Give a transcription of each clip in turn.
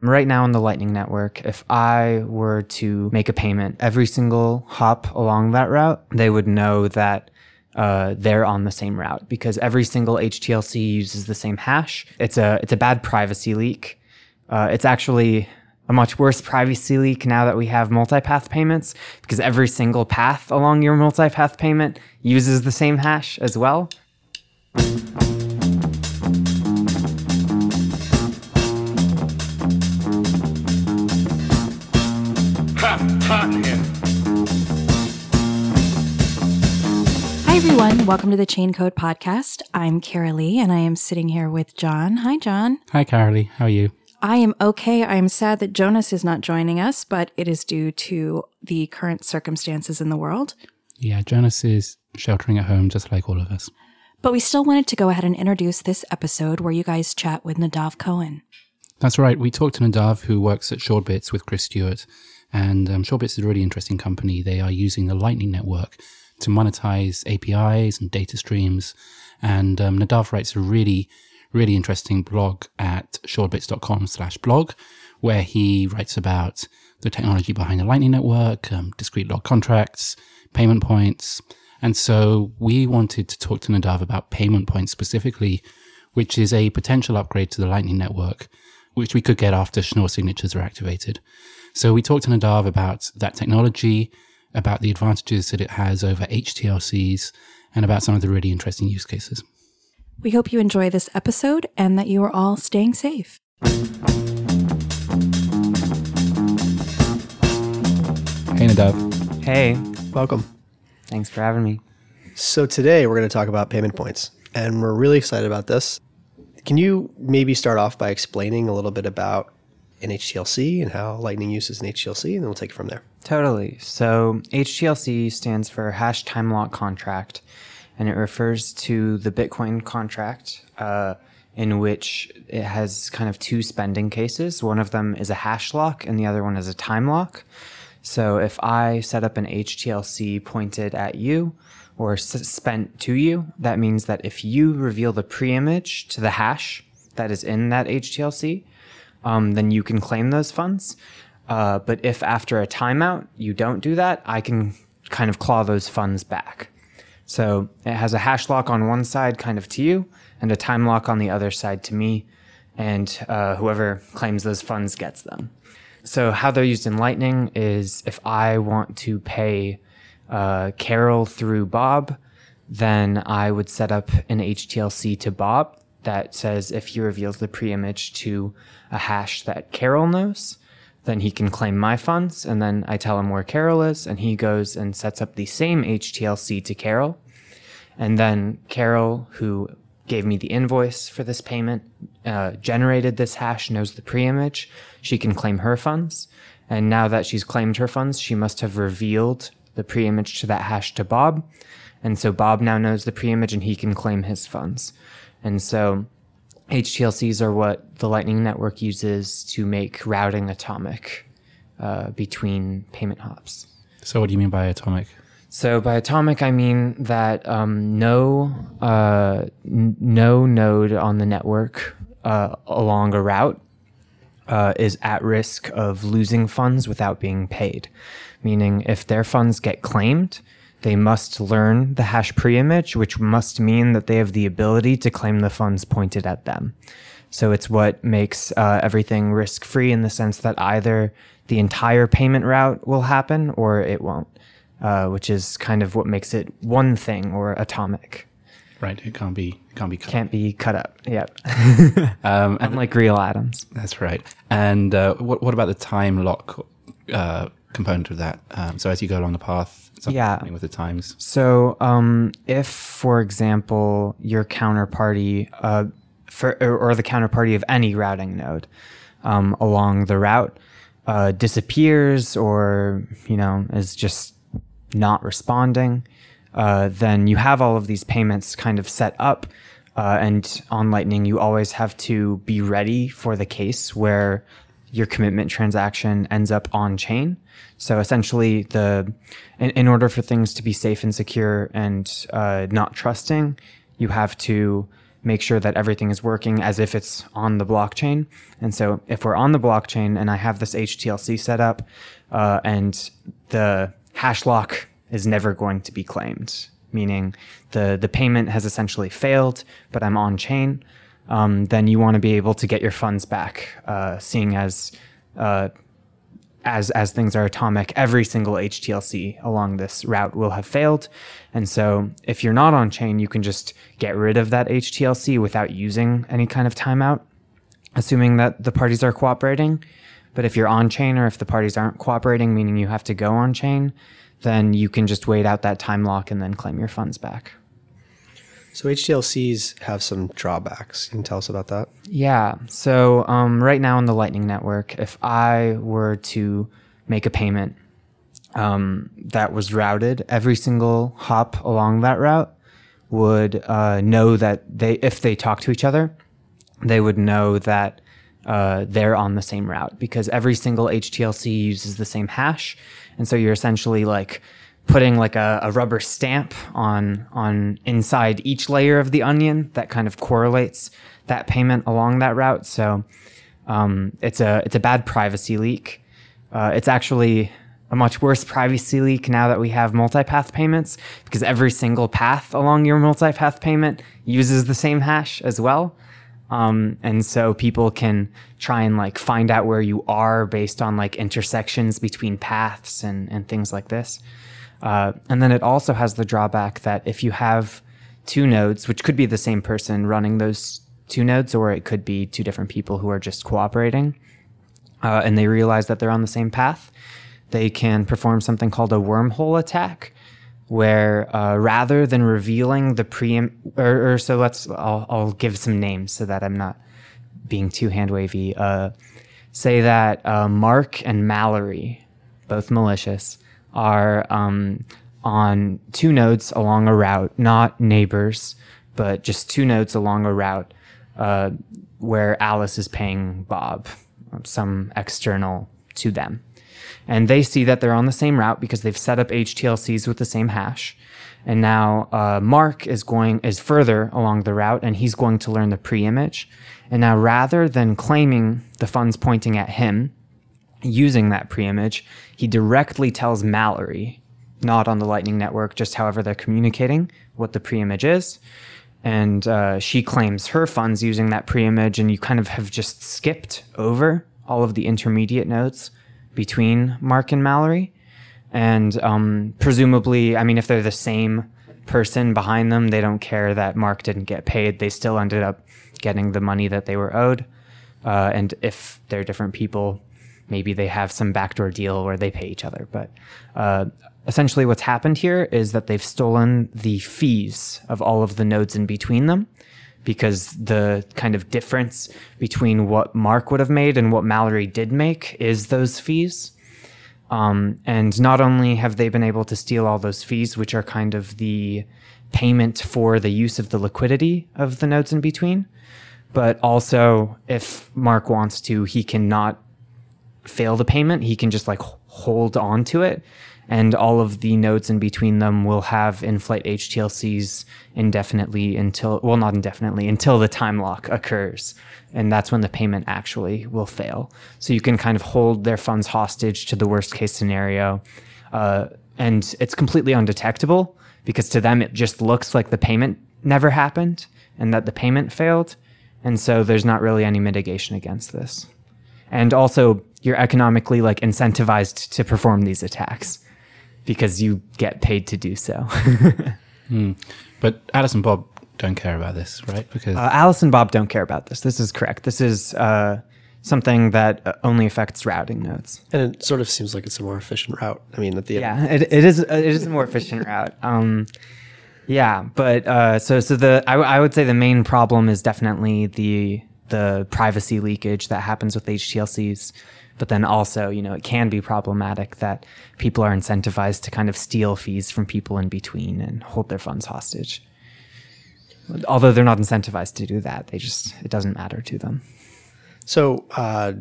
Right now on the Lightning Network, if I were to make a payment, every single hop along that route, they would know that uh, they're on the same route because every single HTLC uses the same hash. It's a it's a bad privacy leak. Uh, it's actually a much worse privacy leak now that we have multipath payments because every single path along your multipath payment uses the same hash as well. Hi, everyone. Welcome to the Chain Code Podcast. I'm Caralie, and I am sitting here with John. Hi, John. Hi, Caralie. How are you? I am okay. I am sad that Jonas is not joining us, but it is due to the current circumstances in the world. Yeah, Jonas is sheltering at home just like all of us. But we still wanted to go ahead and introduce this episode where you guys chat with Nadav Kohen. That's right. We talked to Nadav, who works at Suredbits with Chris Stewart. And um, Suredbits is a really interesting company. They are using the Lightning Network to monetize APIs and data streams. And um, Nadav writes a really, really interesting blog at suredbits.com slash blog, where he writes about the technology behind the Lightning Network, um, discrete log contracts, payment points. And so we wanted to talk to Nadav about payment points specifically, which is a potential upgrade to the Lightning Network, which we could get after Schnorr signatures are activated. So we talked to Nadav about that technology, about the advantages that it has over HTLCs, and about some of the really interesting use cases. We hope you enjoy this episode and that you are all staying safe. Hey, Nadav. Hey, Welcome. thanks for having me. So today we're going to talk about payment points, and we're really excited about this. Can you maybe start off by explaining a little bit about an HTLC and how Lightning uses an HTLC, and then we'll take it from there. Totally. So HTLC stands for hash time lock contract, and it refers to the Bitcoin contract uh, in which it has kind of two spending cases. One of them is a hash lock, and the other one is a time lock. So if I set up an HTLC pointed at you or spent to you, that means that if you reveal the preimage to the hash that is in that HTLC, um, then you can claim those funds. Uh, but if after a timeout you don't do that, I can kind of claw those funds back. So it has a hash lock on one side, kind of to you, and a time lock on the other side to me. And uh, whoever claims those funds gets them. So how they're used in Lightning is if I want to pay uh, Carol through Bob, then I would set up an HTLC to Bob that says if he reveals the preimage to a hash that Carol knows, then he can claim my funds. And then I tell him where Carol is, and he goes and sets up the same HTLC to Carol. And then Carol, who gave me the invoice for this payment, uh, generated this hash, knows the preimage. She can claim her funds. And now that she's claimed her funds, she must have revealed the preimage to that hash to Bob. And so Bob now knows the preimage and he can claim his funds. And so HTLCs are what the Lightning Network uses to make routing atomic uh, between payment hops. So, what do you mean by atomic? So by atomic, I mean that um, no uh, n- no node on the network uh, along a route uh, is at risk of losing funds without being paid. Meaning, if their funds get claimed, they must learn the hash preimage, which must mean that they have the ability to claim the funds pointed at them. So it's what makes uh, everything risk free in the sense that either the entire payment route will happen or it won't uh, which is kind of what makes it one thing or atomic. Right, it can't be can't be cut. Can't be cut up. Yep. Um, and Unlike real atoms. that's right. And uh, what what about the time lock uh, component of that? Um, so as you go along the path, something Yeah. happening with the times. So, um, if, for example, your counterparty, uh, for, or, or the counterparty of any routing node um, along the route uh, disappears or, you know, is just not responding, uh, then you have all of these payments kind of set up. Uh, and on Lightning, you always have to be ready for the case where your commitment transaction ends up on chain. So essentially, the in, in order for things to be safe and secure and uh, not trusting, you have to make sure that everything is working as if it's on the blockchain. And so if we're on the blockchain and I have this HTLC set up uh, and the hash lock is never going to be claimed, meaning the, the payment has essentially failed, but I'm on chain, um, then you want to be able to get your funds back, uh, seeing as uh, as as things are atomic, every single HTLC along this route will have failed. And so if you're not on chain, you can just get rid of that HTLC without using any kind of timeout, assuming that the parties are cooperating. But if you're on chain or if the parties aren't cooperating, meaning you have to go on chain, then you can just wait out that time lock and then claim your funds back. So HTLCs have some drawbacks. You Can tell us about that? Yeah. So um, right now on the Lightning Network, if I were to make a payment um, that was routed, every single hop along that route would uh, know that they, if they talk to each other, they would know that uh, they're on the same route because every single HTLC uses the same hash, and so you're essentially like putting like a, a, rubber stamp on on inside each layer of the onion that kind of correlates that payment along that route. So um, it's a it's a bad privacy leak. Uh, it's actually a much worse privacy leak now that we have multipath payments because every single path along your multipath payment uses the same hash as well. Um, and so people can try and like find out where you are based on like intersections between paths and, and things like this. Uh, and then it also has the drawback that if you have two nodes, which could be the same person running those two nodes, or it could be two different people who are just cooperating, uh, and they realize that they're on the same path, they can perform something called a wormhole attack, where uh, rather than revealing the pre, or, or, so let's, I'll, I'll, give some names so that I'm not being too hand wavy. Uh, say that uh, Mark and Mallory, both malicious, are um, on two nodes along a route, not neighbors, but just two nodes along a route uh, where Alice is paying Bob some external to them. And they see that they're on the same route because they've set up HTLCs with the same hash. And now uh, Mark is going is further along the route, and he's going to learn the pre-image. And now, rather than claiming the funds pointing at him, using that pre-image, he directly tells Mallory, not on the Lightning Network, just however they're communicating, what the pre-image is. And uh, she claims her funds using that pre-image, and you kind of have just skipped over all of the intermediate nodes between Mark and Mallory. And um, presumably, I mean, if they're the same person behind them, they don't care that Mark didn't get paid. They still ended up getting the money that they were owed. Uh, and if they're different people, maybe they have some backdoor deal where they pay each other. But uh, essentially, what's happened here is that they've stolen the fees of all of the nodes in between them because the kind of difference between what Mark would have made and what Mallory did make is those fees. Um, and not only have they been able to steal all those fees, which are kind of the payment for the use of the liquidity of the nodes in between, but also if Mark wants to, he cannot fail the payment, he can just like hold on to it. And all of the nodes in between them will have in-flight HTLCs indefinitely until, well, not indefinitely, until the time lock occurs. And that's when the payment actually will fail. So you can kind of hold their funds hostage to the worst case scenario. Uh, and it's completely undetectable because to them it just looks like the payment never happened and that the payment failed. And so there's not really any mitigation against this. And also, you're economically like incentivized to perform these attacks because you get paid to do so. mm. But Alice and Bob don't care about this, right? Because uh, Alice and Bob don't care about this. This is correct. This is uh, something that uh, only affects routing nodes. And it sort of seems like it's a more efficient route. I mean, at the yeah, end. it, it is. It is a more efficient route. Um, yeah, but uh, so so the I, I would say the main problem is definitely the the privacy leakage that happens with HTLCs. But then also, you know, it can be problematic that people are incentivized to kind of steal fees from people in between and hold their funds hostage. Although they're not incentivized to do that, they just it doesn't matter to them. So, uh,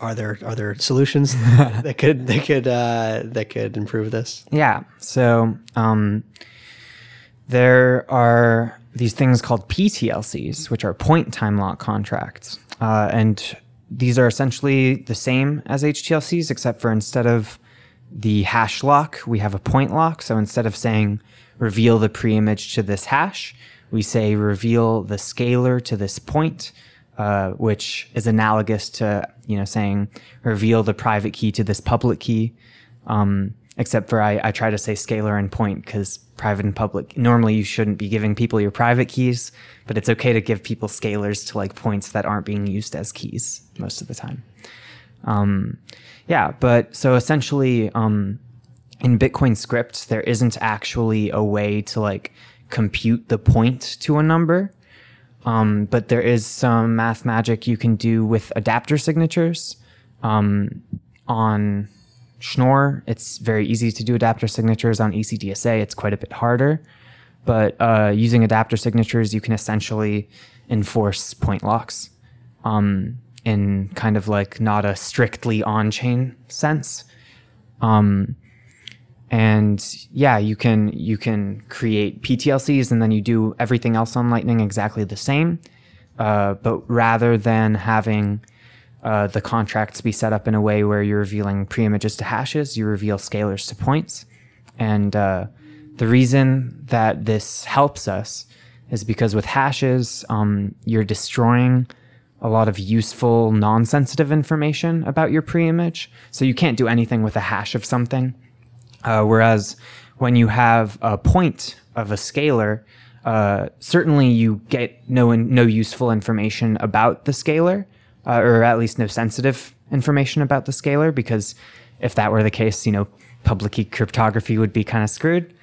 are there are there solutions that could that could uh, that could improve this? Yeah. So um, there are these things called PTLCs, which are point time lock contracts. Uh, and these are essentially the same as HTLCs, except for instead of the hash lock, we have a point lock. So instead of saying reveal the preimage to this hash, we say reveal the scalar to this point, uh, which is analogous to you know saying reveal the private key to this public key. Um, except for I, I try to say scalar and point because private and public normally you shouldn't be giving people your private keys but it's okay to give people scalars to like points that aren't being used as keys most of the time. Um, yeah but so essentially um, in bitcoin script there isn't actually a way to like compute the point to a number. Um, but there is some math magic you can do with adapter signatures um, on Schnorr, it's very easy to do adapter signatures. On ECDSA, it's quite a bit harder. But uh, using adapter signatures, you can essentially enforce point locks um, in kind of like not a strictly on chain sense. Um, and yeah, you can you can create PTLCs and then you do everything else on Lightning exactly the same. Uh, but rather than having uh, the contracts be set up in a way where you're revealing preimages to hashes, you reveal scalars to points. And uh, the reason that this helps us is because with hashes, um, you're destroying a lot of useful, non sensitive information about your preimage. So you can't do anything with a hash of something. Uh, whereas when you have a point of a scalar, uh, certainly you get no no useful information about the scalar, uh, or at least no sensitive information about the scalar, because if that were the case, you know, public key cryptography would be kind of screwed.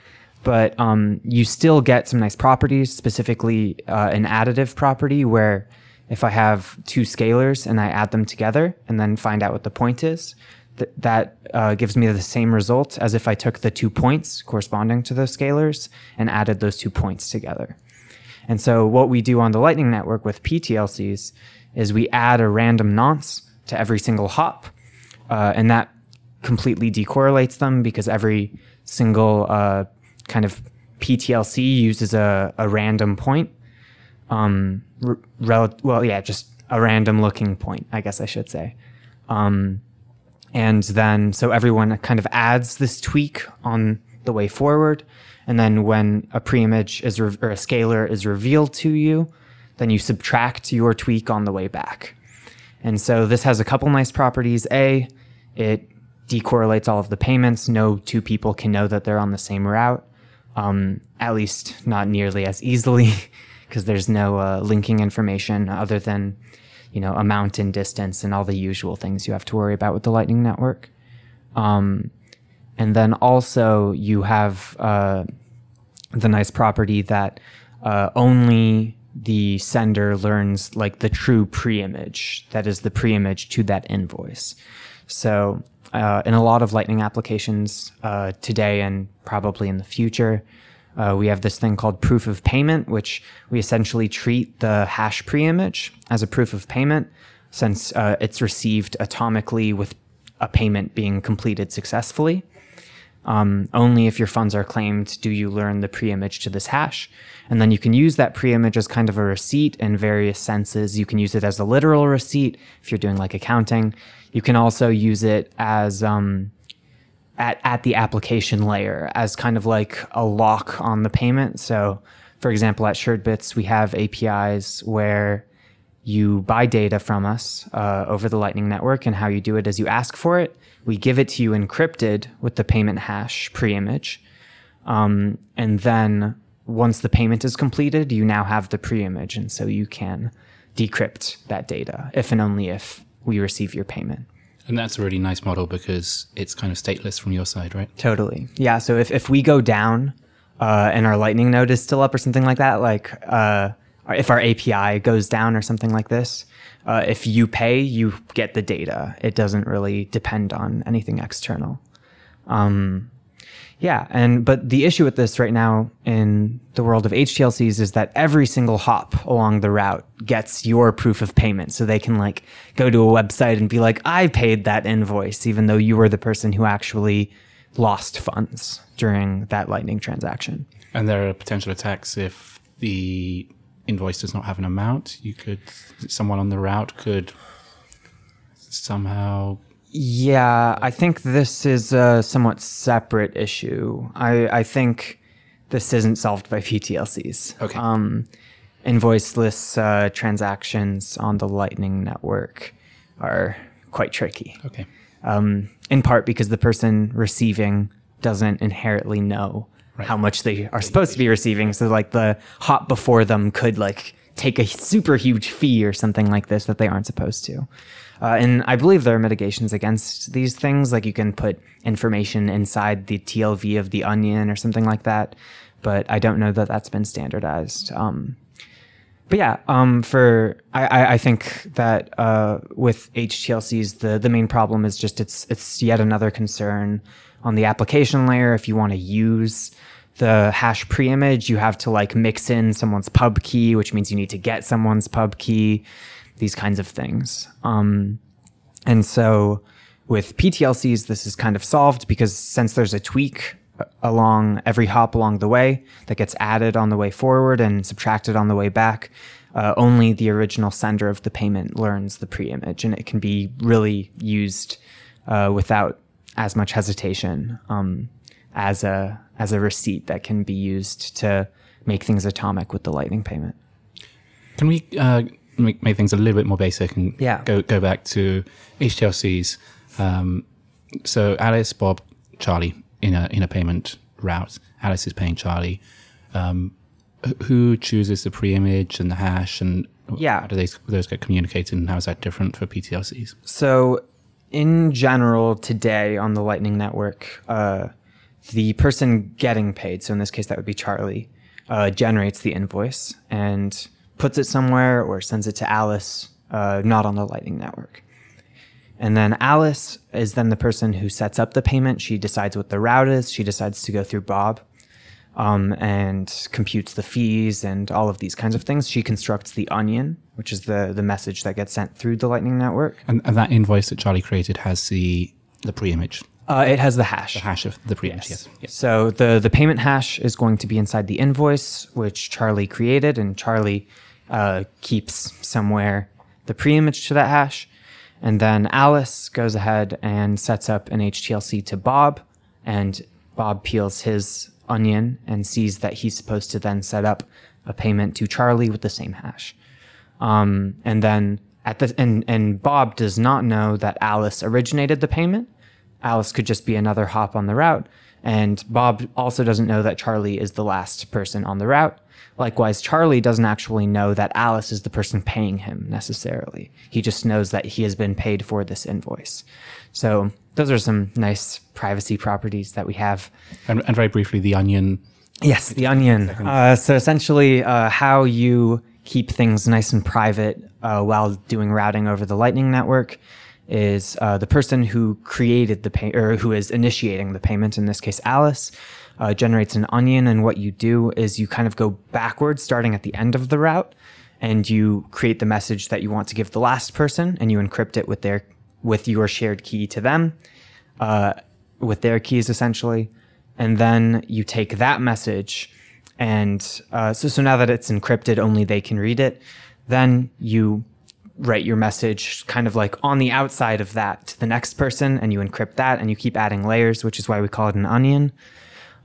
But um, you still get some nice properties, specifically uh, an additive property where if I have two scalars and I add them together and then find out what the point is, th- that uh, gives me the same result as if I took the two points corresponding to those scalars and added those two points together. And so what we do on the Lightning Network with PTLCs is we add a random nonce to every single hop, uh, and that completely decorrelates them because every single uh, kind of PTLC uses a, a random point. Um, rel- well, yeah, just a random looking point, I guess I should say. Um, and then, so everyone kind of adds this tweak on the way forward. And then when a preimage is, re- or a scalar is revealed to you, then you subtract your tweak on the way back. And so this has a couple nice properties. A, it decorrelates all of the payments. No two people can know that they're on the same route, um, at least not nearly as easily, because there's no uh, linking information other than, you know, amount and distance and all the usual things you have to worry about with the Lightning Network. Um, and then also you have uh, the nice property that uh, only the sender learns like the true preimage that is the preimage to that invoice. So uh, in a lot of Lightning applications uh, today and probably in the future, uh, we have this thing called proof of payment, which we essentially treat the hash preimage as a proof of payment since uh, it's received atomically with a payment being completed successfully. Um, only if your funds are claimed do you learn the preimage to this hash. And then you can use that preimage as kind of a receipt in various senses. You can use it as a literal receipt if you're doing like accounting. You can also use it as um, at, at the application layer as kind of like a lock on the payment. So, for example, at SuredBits, we have APIs where you buy data from us uh, over the Lightning Network, and how you do it is you ask for it. We give it to you encrypted with the payment hash pre-image, um, and then once the payment is completed, you now have the pre-image, and so you can decrypt that data if and only if we receive your payment. And that's a really nice model because it's kind of stateless from your side, right? Totally. Yeah. So if, if we go down uh, and our Lightning node is still up or something like that, like uh, if our API goes down or something like this, uh, if you pay, you get the data. It doesn't really depend on anything external. Um, yeah, and but the issue with this right now in the world of HTLCs is that every single hop along the route gets your proof of payment. So they can like go to a website and be like, I paid that invoice, even though you were the person who actually lost funds during that Lightning transaction. And there are potential attacks if the invoice does not have an amount, you could someone on the route could somehow Yeah, I think this is a somewhat separate issue. I, I think this isn't solved by PTLCs. Okay. Um, invoiceless uh, transactions on the Lightning Network are quite tricky. okay. Um, in part because the person receiving doesn't inherently know how much they are supposed to be receiving. So, like, the hop before them could, like, take a super huge fee or something like this that they aren't supposed to. Uh, and I believe there are mitigations against these things. Like, you can put information inside the TLV of the onion or something like that. But I don't know that that's been standardized. Um, but yeah, um, for I, I, I think that uh, with HTLCs, the the main problem is just it's it's yet another concern on the application layer. If you want to use the hash preimage, you have to like mix in someone's pub key, which means you need to get someone's pub key. These kinds of things. Um, and so with PTLCs, this is kind of solved because since there's a tweak along every hop along the way that gets added on the way forward and subtracted on the way back, uh, only the original sender of the payment learns the pre-image, and it can be really used uh, without as much hesitation um, as a as a receipt that can be used to make things atomic with the Lightning payment. Can we uh, make, make things a little bit more basic and Yeah. go go back to HTLCs? Um, so Alice, Bob, Charlie in a in a payment route. Alice is paying Charlie. Um, who chooses the pre-image and the hash, and Yeah. how do they, those get communicated, and how is that different for PTLCs? So, in general, today on the Lightning Network, uh, the person getting paid, so in this case, that would be Charlie, uh, generates the invoice and puts it somewhere or sends it to Alice, uh, not on the Lightning Network. And then Alice is then the person who sets up the payment. She decides what the route is. She decides to go through Bob um, and computes the fees and all of these kinds of things. She constructs the onion, which is the, the message that gets sent through the Lightning Network. And, and that invoice that Charlie created has the the pre-image, Uh, it has the hash. the hash of the pre-image. Yes. yes. So the the payment hash is going to be inside the invoice, which Charlie created, and Charlie uh, keeps somewhere the pre-image to that hash, and then Alice goes ahead and sets up an HTLC to Bob, and Bob peels his onion and sees that he's supposed to then set up a payment to Charlie with the same hash. Um, and then at the and and Bob does not know that Alice originated the payment. Alice could just be another hop on the route, and Bob also doesn't know that Charlie is the last person on the route. Likewise, Charlie doesn't actually know that Alice is the person paying him necessarily. He just knows that he has been paid for this invoice. So those are some nice privacy properties that we have And, and very briefly, the onion. Yes, the onion. Uh, so essentially, uh, how you keep things nice and private uh, while doing routing over the Lightning Network is uh, the person who created the pay or who is initiating the payment. In this case, Alice uh, generates an onion, and what you do is you kind of go backwards, starting at the end of the route, and you create the message that you want to give the last person, and you encrypt it with their with your shared key to them uh, with their keys essentially. And then you take that message, and uh, so so now that it's encrypted, only they can read it. Then you write your message kind of like on the outside of that to the next person, and you encrypt that, and you keep adding layers, which is why we call it an onion.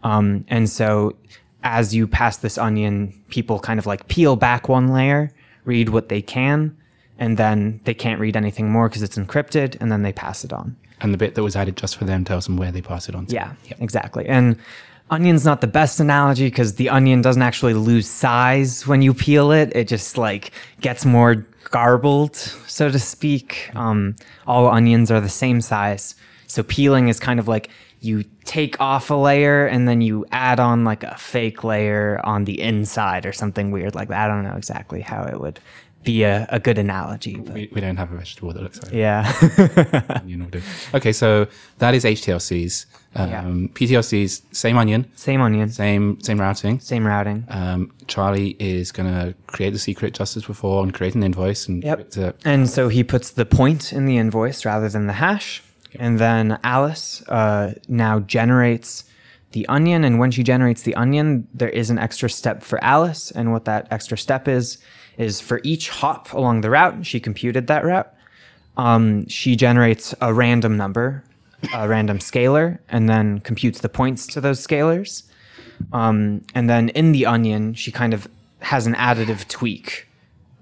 Um, and so as you pass this onion, people kind of like peel back one layer, read what they can, and then they can't read anything more because it's encrypted, and then they pass it on. And the bit that was added just for them tells them where they pass it on to. Yeah, exactly. And onion's not the best analogy because the onion doesn't actually lose size when you peel it. It just like gets more garbled, so to speak. Um, all onions are the same size. So peeling is kind of like you take off a layer and then you add on like a fake layer on the inside or something weird like that. I don't know exactly how it would be a, a good analogy. But We, we don't have a vegetable that looks like yeah. onion would do. Okay, so that is HTLCs. Um, Yeah. PTLCs, same onion, same onion, same same routing. same routing. Um, Charlie is going to create the secret just as before and create an invoice and Yep. And so he puts the point in the invoice rather than the hash. And then Alice uh, now generates the onion. And when she generates the onion, there is an extra step for Alice. And what that extra step is, is for each hop along the route, she computed that route. Um, she generates a random number, a random scalar, and then computes the points to those scalars. Um, and then in the onion, she kind of has an additive tweak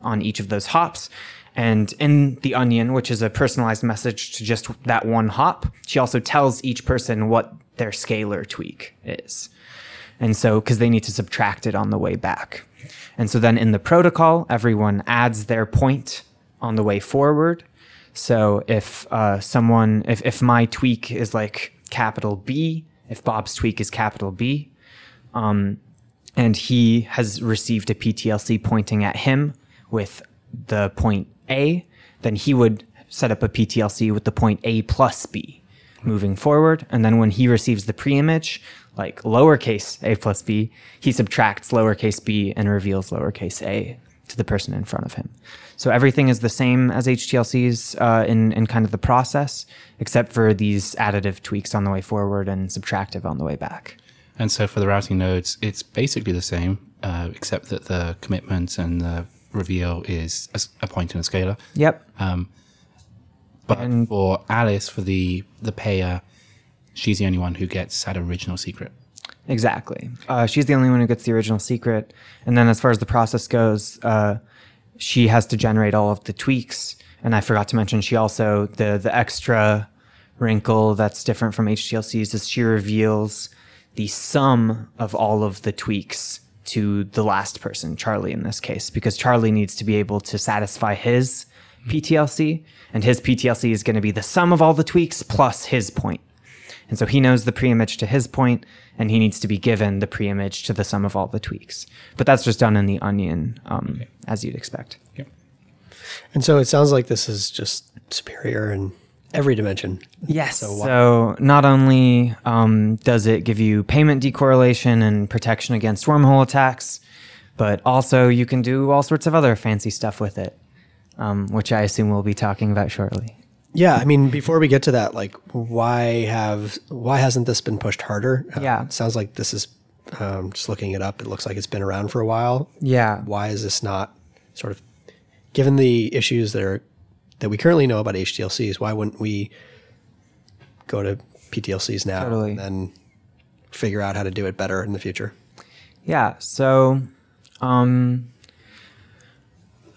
on each of those hops. And in the onion, which is a personalized message to just that one hop, she also tells each person what their scalar tweak is. And so, because they need to subtract it on the way back. And so then in the protocol, everyone adds their point on the way forward. So if uh, someone, if, if my tweak is like capital B, if Bob's tweak is capital B, um, and he has received a PTLC pointing at him with the point A, then he would set up a PTLC with the point A plus B moving forward. And then when he receives the preimage, like lowercase a plus b, he subtracts lowercase b and reveals lowercase a to the person in front of him. So everything is the same as HTLCs uh, in, in kind of the process, except for these additive tweaks on the way forward and subtractive on the way back. And so for the routing nodes, it's basically the same, uh, except that the commitment and the reveal is a, a point and a scalar. Yep. Um, But And- for Alice, for the the payer, she's the only one who gets that original secret. Exactly. Uh, she's the only one who gets the original secret. And then as far as the process goes, uh, she has to generate all of the tweaks. And I forgot to mention, she also, the, the extra wrinkle that's different from HTLCs is she reveals the sum of all of the tweaks to the last person, Charlie in this case, because Charlie needs to be able to satisfy his PTLC, and his PTLC is going to be the sum of all the tweaks plus his point. And so he knows the preimage to his point, and he needs to be given the preimage to the sum of all the tweaks. But that's just done in the onion, um, as you'd expect. Yep. And so it sounds like this is just superior in every dimension. Yes. So So, not only um, does it give you payment decorrelation and protection against wormhole attacks, but also you can do all sorts of other fancy stuff with it, um, which I assume we'll be talking about shortly. Yeah, I mean, before we get to that, like, why have why hasn't this been pushed harder? Uh, Yeah. it sounds like this is um, just looking it up. It looks like it's been around for a while. Yeah. Why is this not sort of given the issues that are that we currently know about HTLCs? Why wouldn't we go to PTLCs now Totally. and then figure out how to do it better in the future? Yeah. So, um,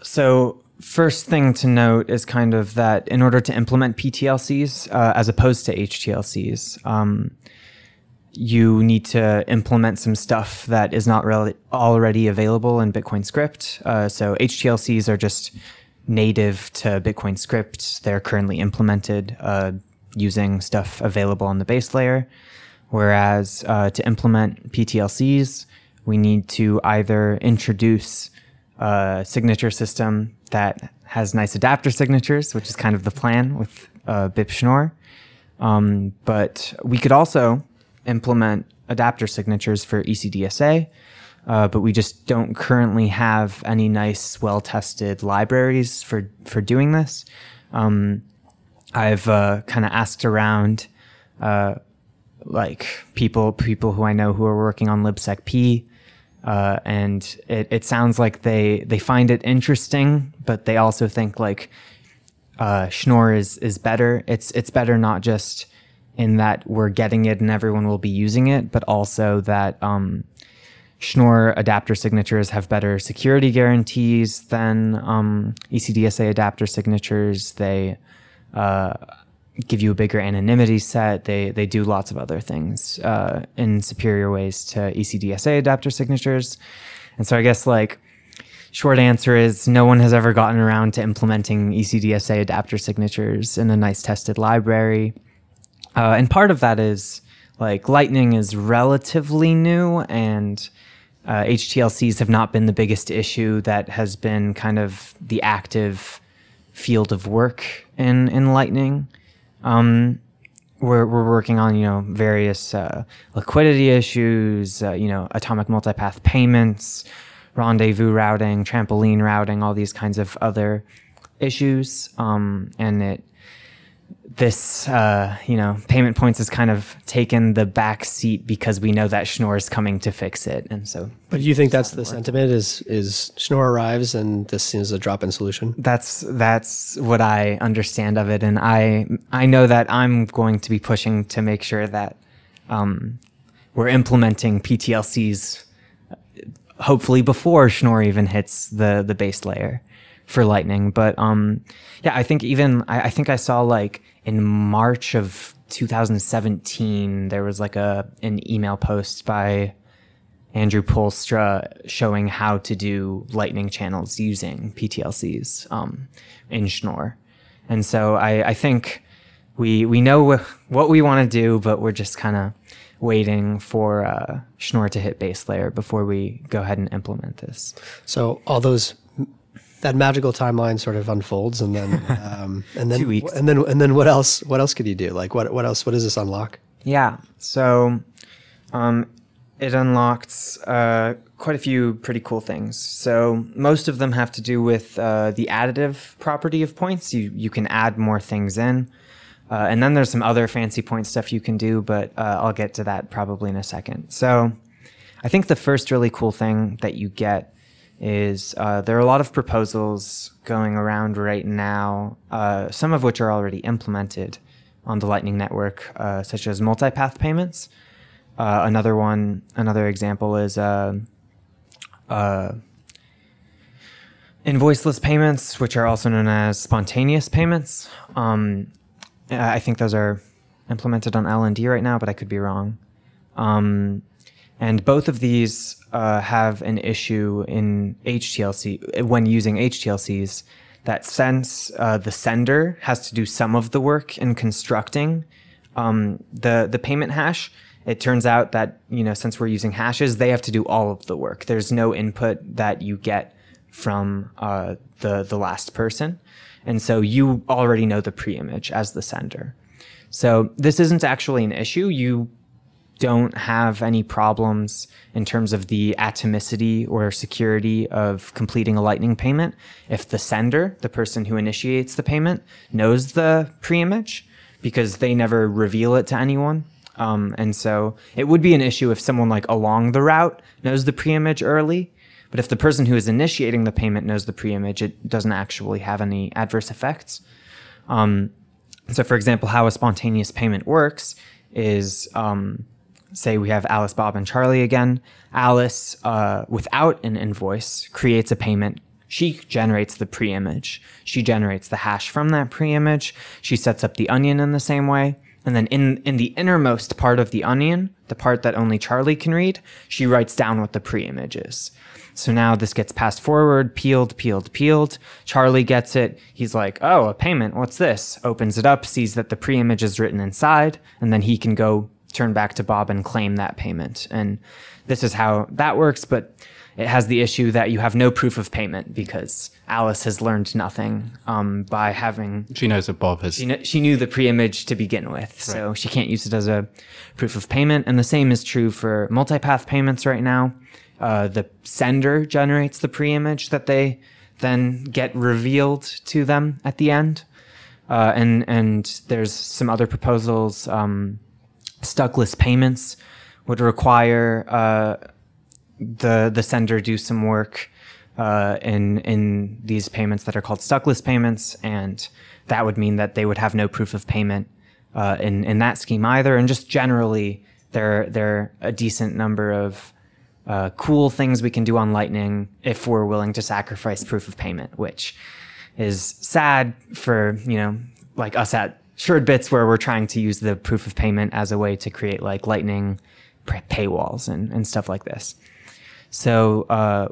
so first thing to note is kind of that in order to implement PTLCs uh, as opposed to HTLCs, um, you need to implement some stuff that is not really already available in Bitcoin script. Uh, so HTLCs are just native to Bitcoin script. They're currently implemented uh, using stuff available on the base layer. Whereas uh, to implement PTLCs, we need to either introduce a signature system that has nice adapter signatures, which is kind of the plan with uh, BIP Schnorr. Um, but we could also implement adapter signatures for ECDSA, uh, but we just don't currently have any nice, well-tested libraries for for doing this. Um, I've uh, kind of asked around, uh, like people people who I know who are working on libsecp, uh, and it, it sounds like they they find it interesting, but they also think like uh, Schnorr is is better. It's it's better not just in that we're getting it and everyone will be using it, but also that um, Schnorr adapter signatures have better security guarantees than um, ECDSA adapter signatures. They uh, give you a bigger anonymity set. They they do lots of other things uh, in superior ways to ECDSA adapter signatures. And so I guess like short answer is no one has ever gotten around to implementing ECDSA adapter signatures in a nice tested library. Uh, and part of that is like Lightning is relatively new, and uh, HTLCs have not been the biggest issue that has been kind of the active field of work in in Lightning. Um, we're we're working on you know various uh, liquidity issues, uh, you know atomic multipath payments, rendezvous routing, trampoline routing, all these kinds of other issues, um, and it this, uh, you know, payment points has kind of taken the back seat because we know that Schnorr is coming to fix it, and so But do you think that's the sentiment is is Schnorr arrives and this is a drop in solution? that's that's what I understand of it, and I I know that I'm going to be pushing to make sure that um, we're implementing PTLCs hopefully before Schnorr even hits the the base layer for Lightning. But um, yeah, I think even I, I think I saw like in March of 2017 there was like a an email post by Andrew Poelstra showing how to do lightning channels using PTLCs um, in Schnorr. And so I, I think we we know wh- what we want to do, but we're just kind of waiting for uh, Schnorr to hit base layer before we go ahead and implement this. So all those that magical timeline sort of unfolds, and then um, and then Two weeks. and then and then what else? What else could you do? Like what what else? What does this unlock? Yeah. So um, it unlocked uh, quite a few pretty cool things. So most of them have to do with uh, the additive property of points. You you can add more things in. Uh, and then there's some other fancy point stuff you can do, but uh, I'll get to that probably in a second. So I think the first really cool thing that you get is uh, there are a lot of proposals going around right now, uh, some of which are already implemented on the Lightning Network, uh, such as multipath payments. Uh, another one, another example is uh, uh, invoiceless payments, which are also known as spontaneous payments. Um, I think those are implemented on LND right now, but I could be wrong. Um, and both of these uh, have an issue in HTLC when using HTLCs that since uh, the sender has to do some of the work in constructing um, the the payment hash, it turns out that you know since we're using hashes, they have to do all of the work. There's no input that you get from uh, the the last person, and so you already know the preimage as the sender. So this isn't actually an issue. You don't have any problems in terms of the atomicity or security of completing a lightning payment if the sender, the person who initiates the payment, knows the preimage because they never reveal it to anyone. Um, and so it would be an issue if someone like along the route knows the preimage early. But if the person who is initiating the payment knows the preimage, it doesn't actually have any adverse effects. Um, so, for example, how a spontaneous payment works is um, say we have Alice, Bob, and Charlie again. Alice, uh, without an invoice, creates a payment. She generates the preimage. She generates the hash from that preimage. She sets up the onion in the same way. And then in, in the innermost part of the onion, the part that only Charlie can read, she writes down what the preimage is. So now this gets passed forward, peeled, peeled, peeled. Charlie gets it. He's like, oh, a payment. What's this? Opens it up, sees that the preimage is written inside, and then he can go turn back to Bob and claim that payment. And this is how that works, but it has the issue that you have no proof of payment because Alice has learned nothing um, by having She knows that Bob has. she, kn- she knew the preimage to begin with, so she can't use it as a proof of payment. And the same is true for multipath payments right now. Uh, the sender generates the preimage that they then get revealed to them at the end. Uh, and and there's some other proposals. Um, stuckless payments would require uh, the the sender do some work uh, in in these payments that are called stuckless payments, and that would mean that they would have no proof of payment uh, in in that scheme either. And just generally, there there are a decent number of uh, cool things we can do on Lightning if we're willing to sacrifice proof of payment, which is sad for you know like us at Suredbits where we're trying to use the proof of payment as a way to create like Lightning paywalls and, and stuff like this. So uh,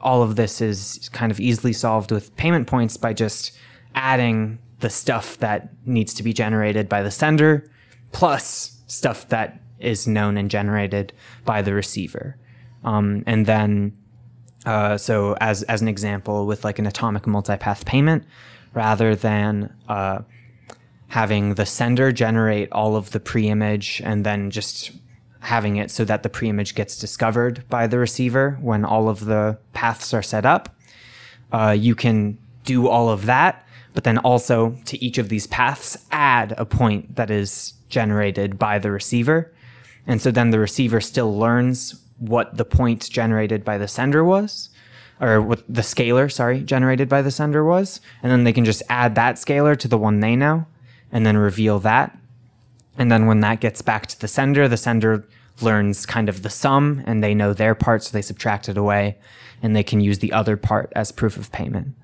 all of this is kind of easily solved with payment points by just adding the stuff that needs to be generated by the sender plus stuff that is known and generated by the receiver. Um, and then, uh, so as, as an example, with like an atomic multipath payment, rather than uh, having the sender generate all of the preimage and then just having it so that the preimage gets discovered by the receiver when all of the paths are set up. Uh, you can do all of that but then also to each of these paths add a point that is generated by the receiver. And so then the receiver still learns what the point generated by the sender was, or what the scalar, sorry, generated by the sender was. And then they can just add that scalar to the one they know and then reveal that. And then when that gets back to the sender, the sender learns kind of the sum and they know their part, so they subtract it away and they can use the other part as proof of payment.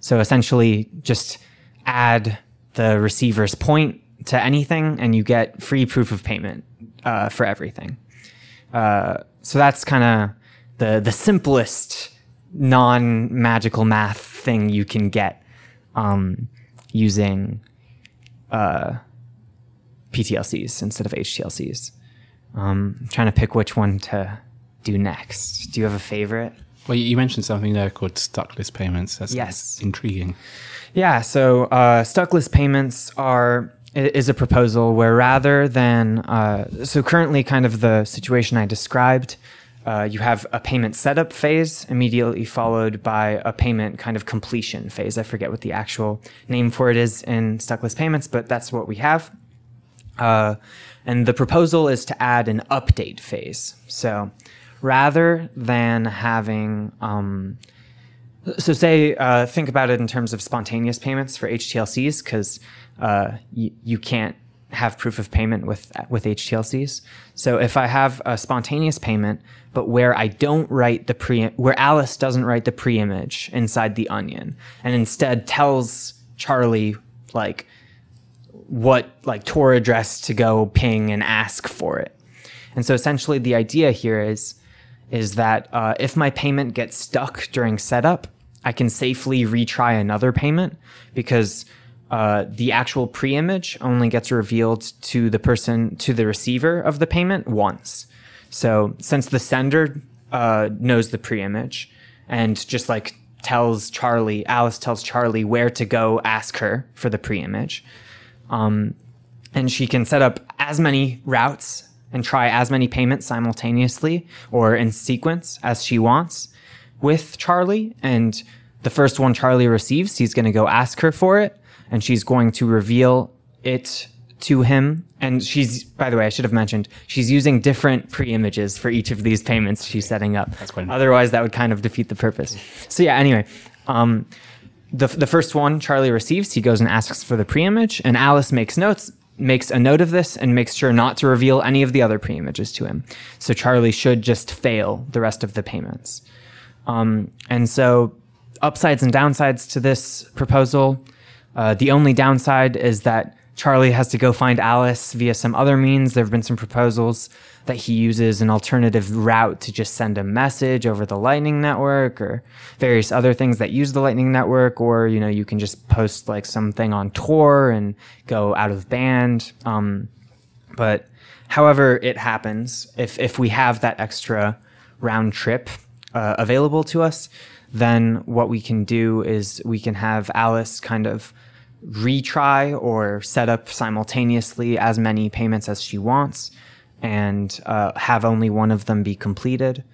So essentially, just add the receiver's point to anything and you get free proof of payment uh, for everything. Uh, so that's kind of the, the simplest non magical math thing you can get um, using uh, PTLCs instead of HTLCs. Um, I'm trying to pick which one to do next. Do you have a favorite? Well, you mentioned something there called stuckless payments. That's, Yes. intriguing. Yeah, so uh, stuckless payments are is a proposal where rather than uh, so currently kind of the situation I described, uh, you have a payment setup phase immediately followed by a payment kind of completion phase. I forget what the actual name for it is in stuckless payments, but that's what we have. Uh, and the proposal is to add an update phase. So rather than having um, so say uh, think about it in terms of spontaneous payments for HTLCs because uh, you can't have proof of payment with with HTLCs. So if I have a spontaneous payment, but where I don't write the pre where Alice doesn't write the pre-image inside the onion and instead tells Charlie like what like Tor address to go ping and ask for it. And so essentially the idea here is is that uh, if my payment gets stuck during setup, I can safely retry another payment because uh, the actual pre-image only gets revealed to the person to the receiver of the payment once. So since the sender uh, knows the pre-image and just like tells Charlie, Alice tells Charlie where to go ask her for the pre-image, um, and she can set up as many routes and try as many payments simultaneously or in sequence as she wants with Charlie. And the first one Charlie receives, he's going to go ask her for it, and she's going to reveal it to him. And she's, by the way, I should have mentioned, she's using different pre images for each of these payments she's setting up. That's quite- Otherwise, that would kind of defeat the purpose. So, yeah, anyway. Um, the, the first one Charlie receives, he goes and asks for the pre-image, and Alice makes notes, makes a note of this, and makes sure not to reveal any of the other pre-images to him. So Charlie should just fail the rest of the payments. Um, and so, upsides and downsides to this proposal. Uh, the only downside is that Charlie has to go find Alice via some other means. There have been some proposals that he uses an alternative route to just send a message over the Lightning Network or various other things that use the Lightning Network, or you know, you can just post like something on Tor and go out of band. Um, but however it happens, if if we have that extra round trip uh, available to us, then what we can do is we can have Alice kind of retry or set up simultaneously as many payments as she wants and uh, have only one of them be completed.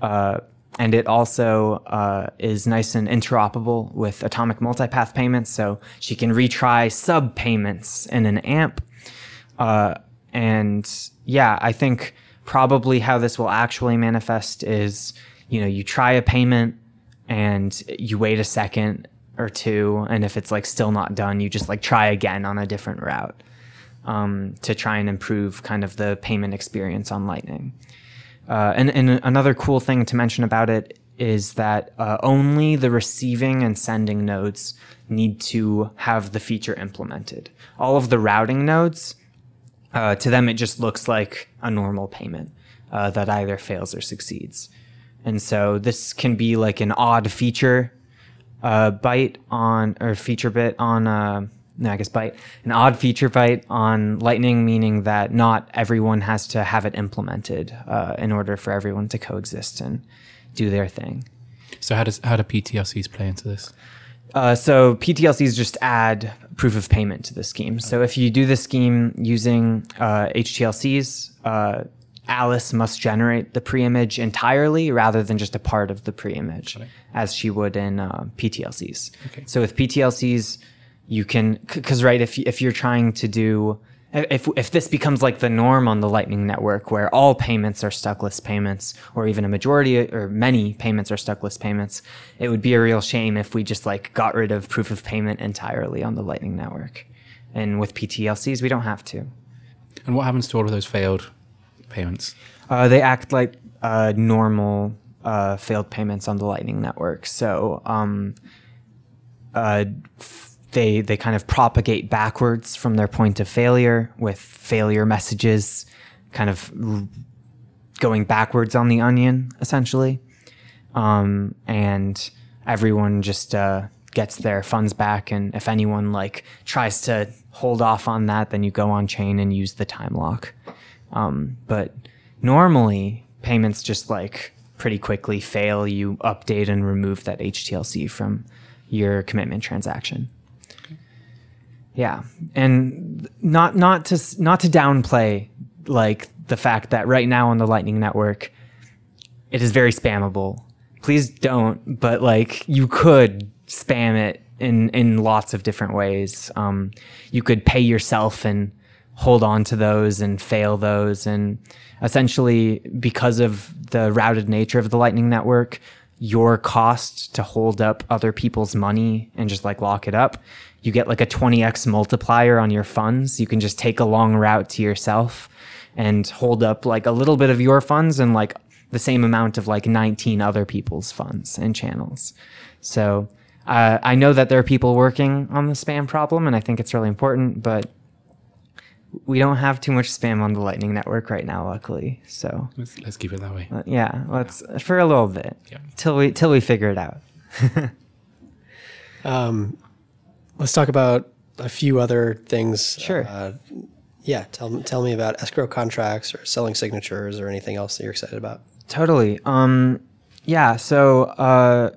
Uh, and it also uh, is nice and interoperable with atomic multipath payments, so she can retry sub payments in an AMP. Uh, and yeah, I think probably how this will actually manifest is, you know, you try a payment and you wait a second or two, and if it's like still not done, you just like try again on a different route um, to try and improve kind of the payment experience on Lightning. Uh, and, and another cool thing to mention about it is that uh, only the receiving and sending nodes need to have the feature implemented. All of the routing nodes, uh, to them, it just looks like a normal payment uh, that either fails or succeeds. And so this can be like an odd feature uh, byte on, or feature bit on, uh, no, I guess byte, an odd feature byte on Lightning, meaning that not everyone has to have it implemented uh, in order for everyone to coexist and do their thing. So how does how do PTLCs play into this? Uh, so PTLCs just add proof of payment to the scheme. So if you do the scheme using uh, HTLCs, uh, Alice must generate the pre-image entirely rather than just a part of the pre-image, as she would in uh, PTLCs. So with PTLCs, you can because right if if you're trying to do if if this becomes like the norm on the Lightning Network, where all payments are stuckless payments, or even a majority or many payments are stuckless payments, it would be a real shame if we just like got rid of proof of payment entirely on the Lightning Network. And with PTLCs, we don't have to. And what happens to all of those failed payments? Uh, they act like uh, normal uh, failed payments on the Lightning Network. So um, uh, they they kind of propagate backwards from their point of failure with failure messages kind of going backwards on the onion essentially um, and everyone just uh, gets their funds back and if anyone like tries to hold off on that then you go on chain and use the time lock um, but normally payments just like pretty quickly fail you update and remove that htlc from your commitment transaction yeah, and not not to not to downplay like the fact that right now on the Lightning Network, it is very spammable. Please don't, but like you could spam it in in lots of different ways. Um, you could pay yourself and hold on to those and fail those, and essentially because of the routed nature of the Lightning Network, your cost to hold up other people's money and just like lock it up you get like a 20x multiplier on your funds. You can just take a long route to yourself and hold up like a little bit of your funds and like the same amount of like 19 other people's funds and channels. So uh, I know that there are people working on the spam problem, and I think it's really important, but we don't have too much spam on the Lightning Network right now, luckily. So let's, let's keep it that way. Uh, yeah, let's for a little bit yeah. till we till we figure it out. um, Let's talk about a few other things. Sure. Uh, yeah, tell tell me about escrow contracts or selling signatures or anything else that you're excited about. Totally. Um, yeah. So uh,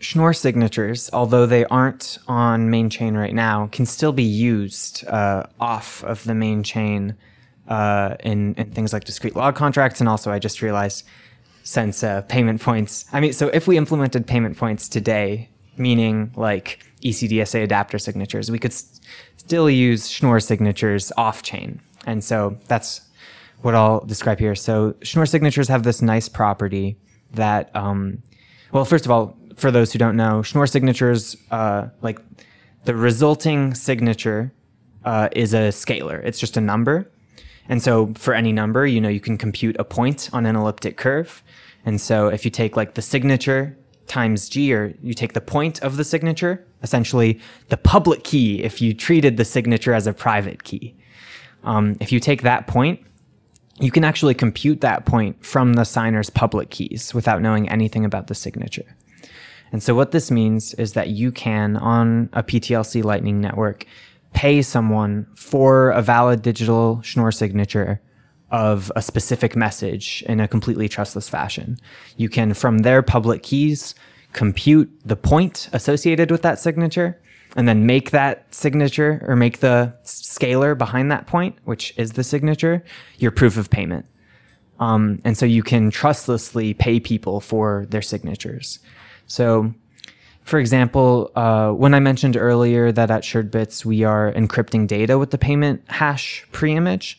Schnorr signatures, although they aren't on main chain right now, can still be used uh, off of the main chain uh, in in things like discrete log contracts, and also I just realized since uh, payment points. I mean, so if we implemented payment points today, meaning like ECDSA adapter signatures. We could still use Schnorr signatures off chain. And so that's what I'll describe here. So Schnorr signatures have this nice property that, um, well, first of all, for those who don't know, Schnorr signatures, uh, like the resulting signature uh, is a scalar. It's just a number. And so for any number, you know, you can compute a point on an elliptic curve. And so if you take like the signature times G, or you take the point of the signature, essentially the public key, if you treated the signature as a private key. Um, if you take that point, you can actually compute that point from the signer's public keys without knowing anything about the signature. And so what this means is that you can, on a PTLC Lightning network, pay someone for a valid digital Schnorr signature of a specific message in a completely trustless fashion. You can, from their public keys, compute the point associated with that signature and then make that signature or make the scalar behind that point, which is the signature, your proof of payment. Um, and so you can trustlessly pay people for their signatures. So, for example, uh, when I mentioned earlier that at Suredbits we are encrypting data with the payment hash preimage,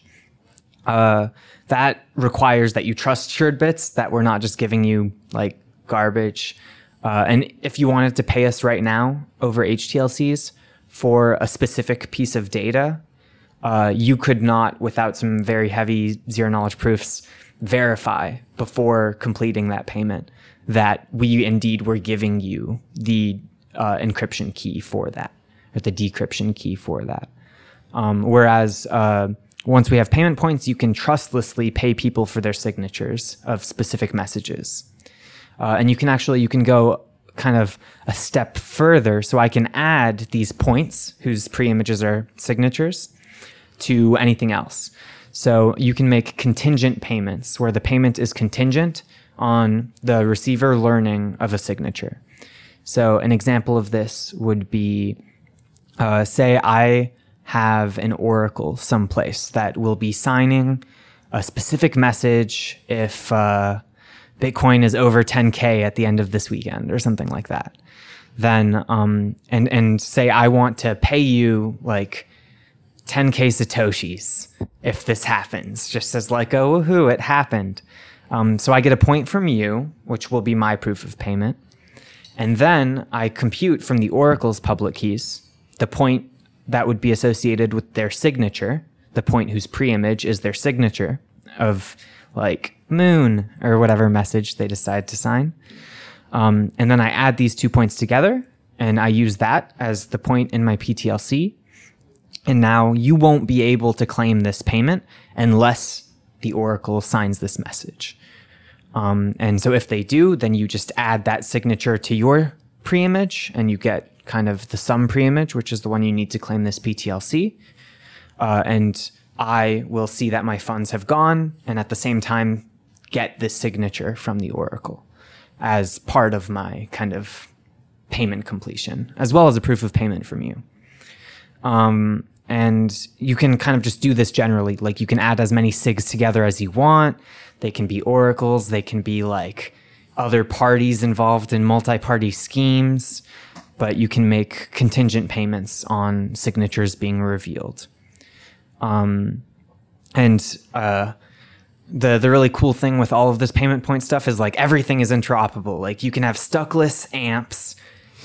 uh, that requires that you trust Suredbits, that we're not just giving you like garbage. Uh, and if you wanted to pay us right now over HTLCs for a specific piece of data, uh, you could not, without some very heavy zero knowledge proofs, verify before completing that payment that we indeed were giving you the uh, encryption key for that, or the decryption key for that. Um, whereas uh, once we have payment points, you can trustlessly pay people for their signatures of specific messages. Uh, and you can actually, you can go kind of a step further. So I can add these points whose pre-images are signatures to anything else. So you can make contingent payments where the payment is contingent on the receiver learning of a signature. So an example of this would be, uh, say I have an oracle someplace that will be signing a specific message if uh, Bitcoin is over 10K at the end of this weekend or something like that. then um, and and say I want to pay you like 10k satoshis if this happens, just as like oh woohoo, it happened. Um, so I get a point from you, which will be my proof of payment, and then I compute from the oracle's public keys the point that would be associated with their signature, the point whose preimage is their signature of like moon or whatever message they decide to sign. Um, and then I add these two points together and I use that as the point in my PTLC. And now you won't be able to claim this payment unless the Oracle signs this message. Um, and so if they do, then you just add that signature to your preimage and you get kind of the sum preimage, which is the one you need to claim this PTLC. Uh, and I will see that my funds have gone and at the same time get this signature from the Oracle as part of my kind of payment completion, as well as a proof of payment from you. Um, and you can kind of just do this generally. Like you can add as many SIGs together as you want. They can be oracles. They can be like other parties involved in multi-party schemes, but you can make contingent payments on signatures being revealed. Um, and uh, the the really cool thing with all of this payment point stuff is like everything is interoperable. Like you can have stuckless amps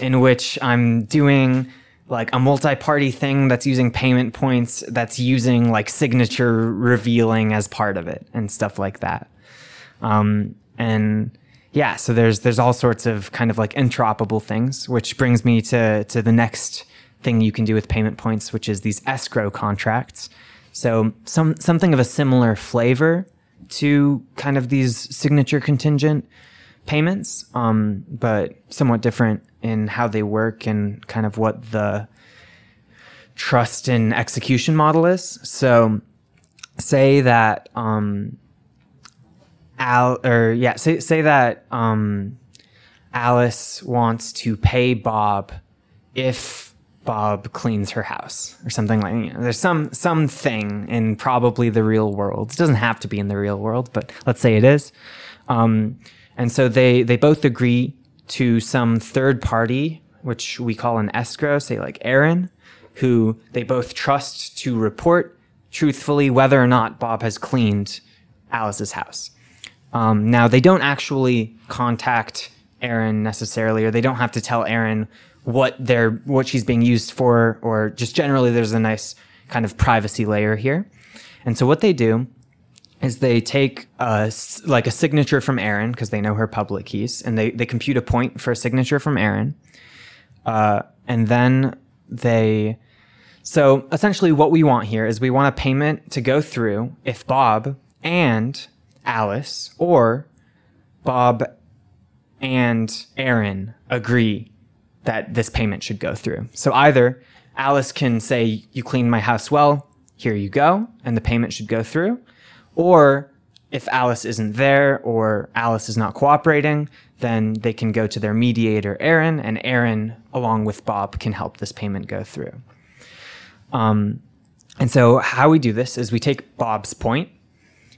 in which I'm doing like a multi-party thing that's using payment points that's using like signature revealing as part of it and stuff like that. Um, and yeah, so there's there's all sorts of kind of like interoperable things, which brings me to to the next thing you can do with payment points, which is these escrow contracts. So some something of a similar flavor to kind of these signature contingent payments, um, but somewhat different in how they work and kind of what the trust and execution model is. So say that um, Al or yeah, say say that um, Alice wants to pay Bob if Bob cleans her house or something like you know, there's some something in probably the real world. It doesn't have to be in the real world, but let's say it is. Um, and so they they both agree to some third party, which we call an escrow, say like Aaron, who they both trust to report truthfully whether or not Bob has cleaned Alice's house. Um, now they don't actually contact Aaron necessarily, or they don't have to tell Aaron what they're what she's being used for, or just generally there's a nice kind of privacy layer here. And so what they do is they take a, like a signature from Aaron because they know her public keys, and they they compute a point for a signature from Aaron, uh, and then they. So essentially, what we want here is we want a payment to go through if Bob and Alice or Bob and Aaron agree that this payment should go through. So either Alice can say, You cleaned my house well, here you go, and the payment should go through. Or if Alice isn't there or Alice is not cooperating, then they can go to their mediator, Aaron, and Aaron, along with Bob, can help this payment go through. Um, and so, how we do this is we take Bob's point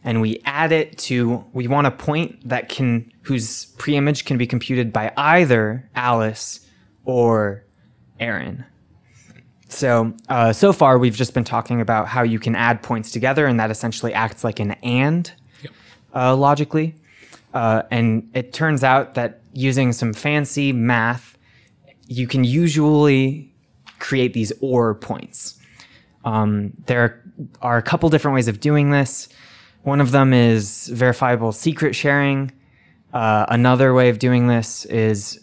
and we add it to we want a point that can whose preimage can be computed by either Alice or Aaron. So, uh, so far we've just been talking about how you can add points together, and that essentially acts like an and yep. uh, logically. Uh, and it turns out that using some fancy math, you can usually create these or points. Um, there are a couple different ways of doing this. One of them is verifiable secret sharing. Uh, another way of doing this is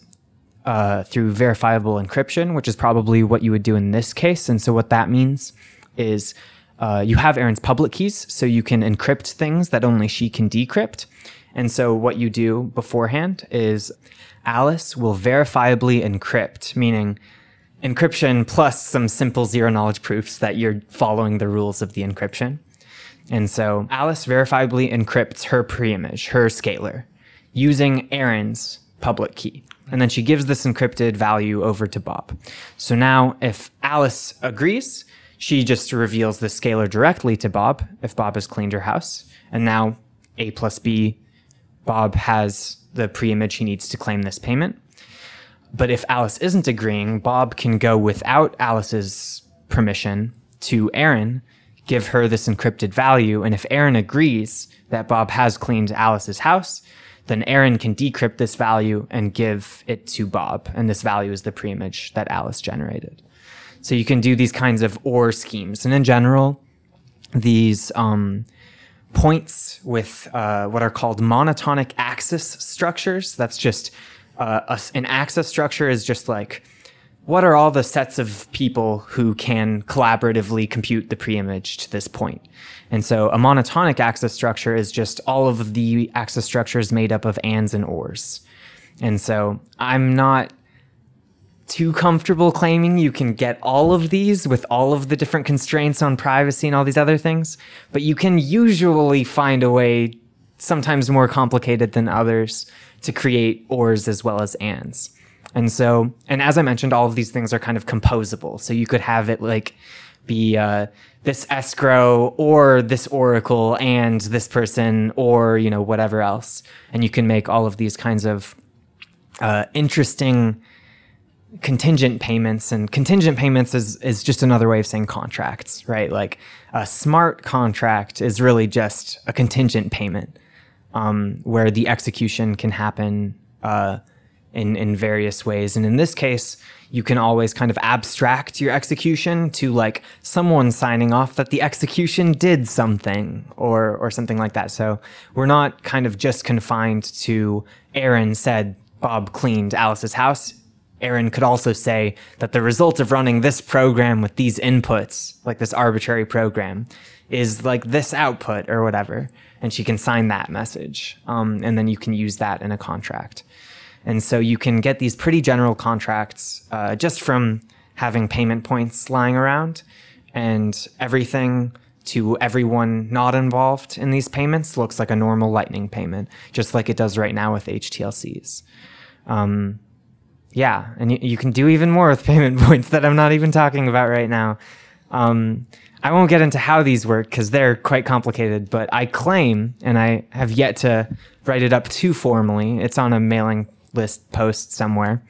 uh, through verifiable encryption, which is probably what you would do in this case. And so, what that means is uh, you have Aaron's public keys, so you can encrypt things that only she can decrypt. And so, what you do beforehand is Alice will verifiably encrypt, meaning encryption plus some simple zero knowledge proofs that you're following the rules of the encryption. And so, Alice verifiably encrypts her preimage, her scalar, using Aaron's public key. And then she gives this encrypted value over to Bob. So now if Alice agrees, she just reveals the scalar directly to Bob if Bob has cleaned her house. And now A plus B, Bob has the preimage he needs to claim this payment. but if Alice isn't agreeing, Bob can go without Alice's permission to Aaron, give her this encrypted value, and if Aaron agrees that Bob has cleaned Alice's house, then Aaron can decrypt this value and give it to Bob, and this value is the preimage that Alice generated. So you can do these kinds of OR schemes, and in general, these um, points with uh, what are called monotonic access structures. That's just uh, a, an access structure is just like what are all the sets of people who can collaboratively compute the preimage to this point. And so a monotonic access structure is just all of the access structures made up of ands and ors. And so I'm not too comfortable claiming you can get all of these with all of the different constraints on privacy and all these other things, but you can usually find a way, sometimes more complicated than others, to create ors as well as ands. And so, and as I mentioned, all of these things are kind of composable. So you could have it like be uh, this escrow or this oracle and this person or, you know, whatever else. And you can make all of these kinds of uh, interesting contingent payments and contingent payments is is just another way of saying contracts right like a smart contract is really just a contingent payment um, where the execution can happen uh, in in various ways and in this case you can always kind of abstract your execution to like someone signing off that the execution did something or or something like that so we're not kind of just confined to aaron said bob cleaned alice's house Aaron could also say that the result of running this program with these inputs, like this arbitrary program, is like this output or whatever. And she can sign that message. Um, and then you can use that in a contract. And so you can get these pretty general contracts uh, just from having payment points lying around. And everything to everyone not involved in these payments looks like a normal Lightning payment, just like it does right now with HTLCs. Um, yeah, and you, you, can do even more with payment points that I'm not even talking about right now. Um, I won't get into how these work because they're quite complicated, but I claim, and I have yet to write it up too formally, it's on a mailing list post somewhere,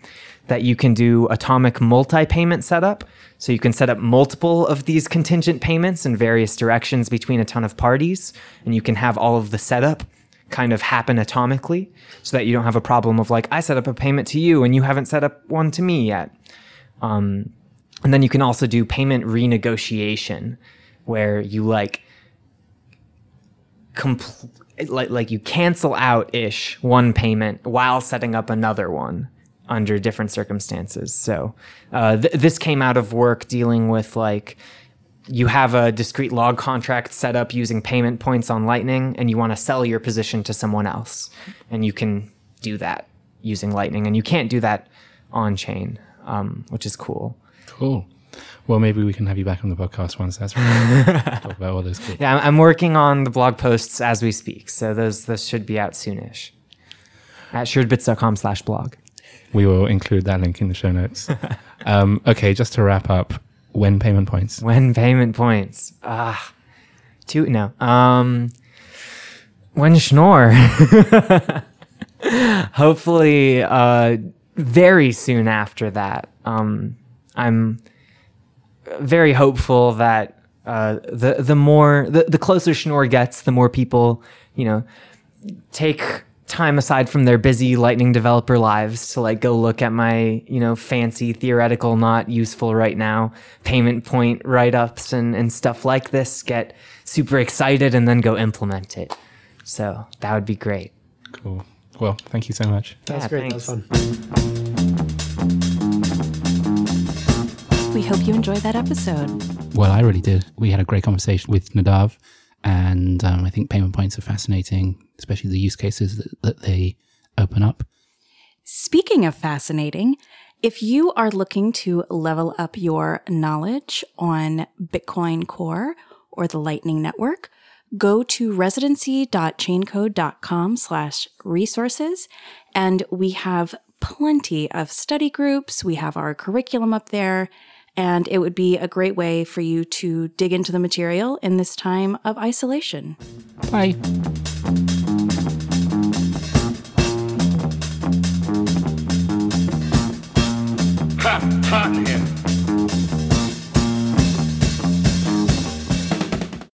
that you can do atomic multi payment setup. So you can set up multiple of these contingent payments in various directions between a ton of parties, and you can have all of the setup kind of happen atomically so that you don't have a problem of like, I set up a payment to you and you haven't set up one to me yet. Um, and then you can also do payment renegotiation where you like, compl- like, like you cancel out ish one payment while setting up another one under different circumstances. So uh, th- this came out of work dealing with like you have a discrete log contract set up using payment points on Lightning, and you want to sell your position to someone else, and you can do that using Lightning, and you can't do that on chain, um, which is cool. Cool. Well, maybe we can have you back on the podcast once that's right. Talk about all those cool. Yeah, I'm working on the blog posts as we speak, so those those should be out soonish at suredbits.com/blog. We will include that link in the show notes. um, okay, just to wrap up, when payment points. When payment points. Ah, two no. Um, when Schnorr. Hopefully, uh, very soon after that. Um, I'm very hopeful that uh, the the more the, the closer Schnorr gets, the more people you know take time aside from their busy lightning developer lives to like go look at my you know fancy theoretical not useful right now payment point write-ups and, and stuff like this get super excited and then go implement it. So that would be great. Cool. Well thank you so much. That's yeah, great. Thanks. that was fun. we hope you enjoyed that episode well i really did we had a great conversation with nadav and um, I think payment points are fascinating, especially the use cases that, that they open up. Speaking of fascinating, if you are looking to level up your knowledge on Bitcoin Core or the Lightning Network, go to residency.chaincode.com slash resources. And we have plenty of study groups. We have our curriculum up there and it would be a great way for you to dig into the material in this time of isolation. Bye. Yeah.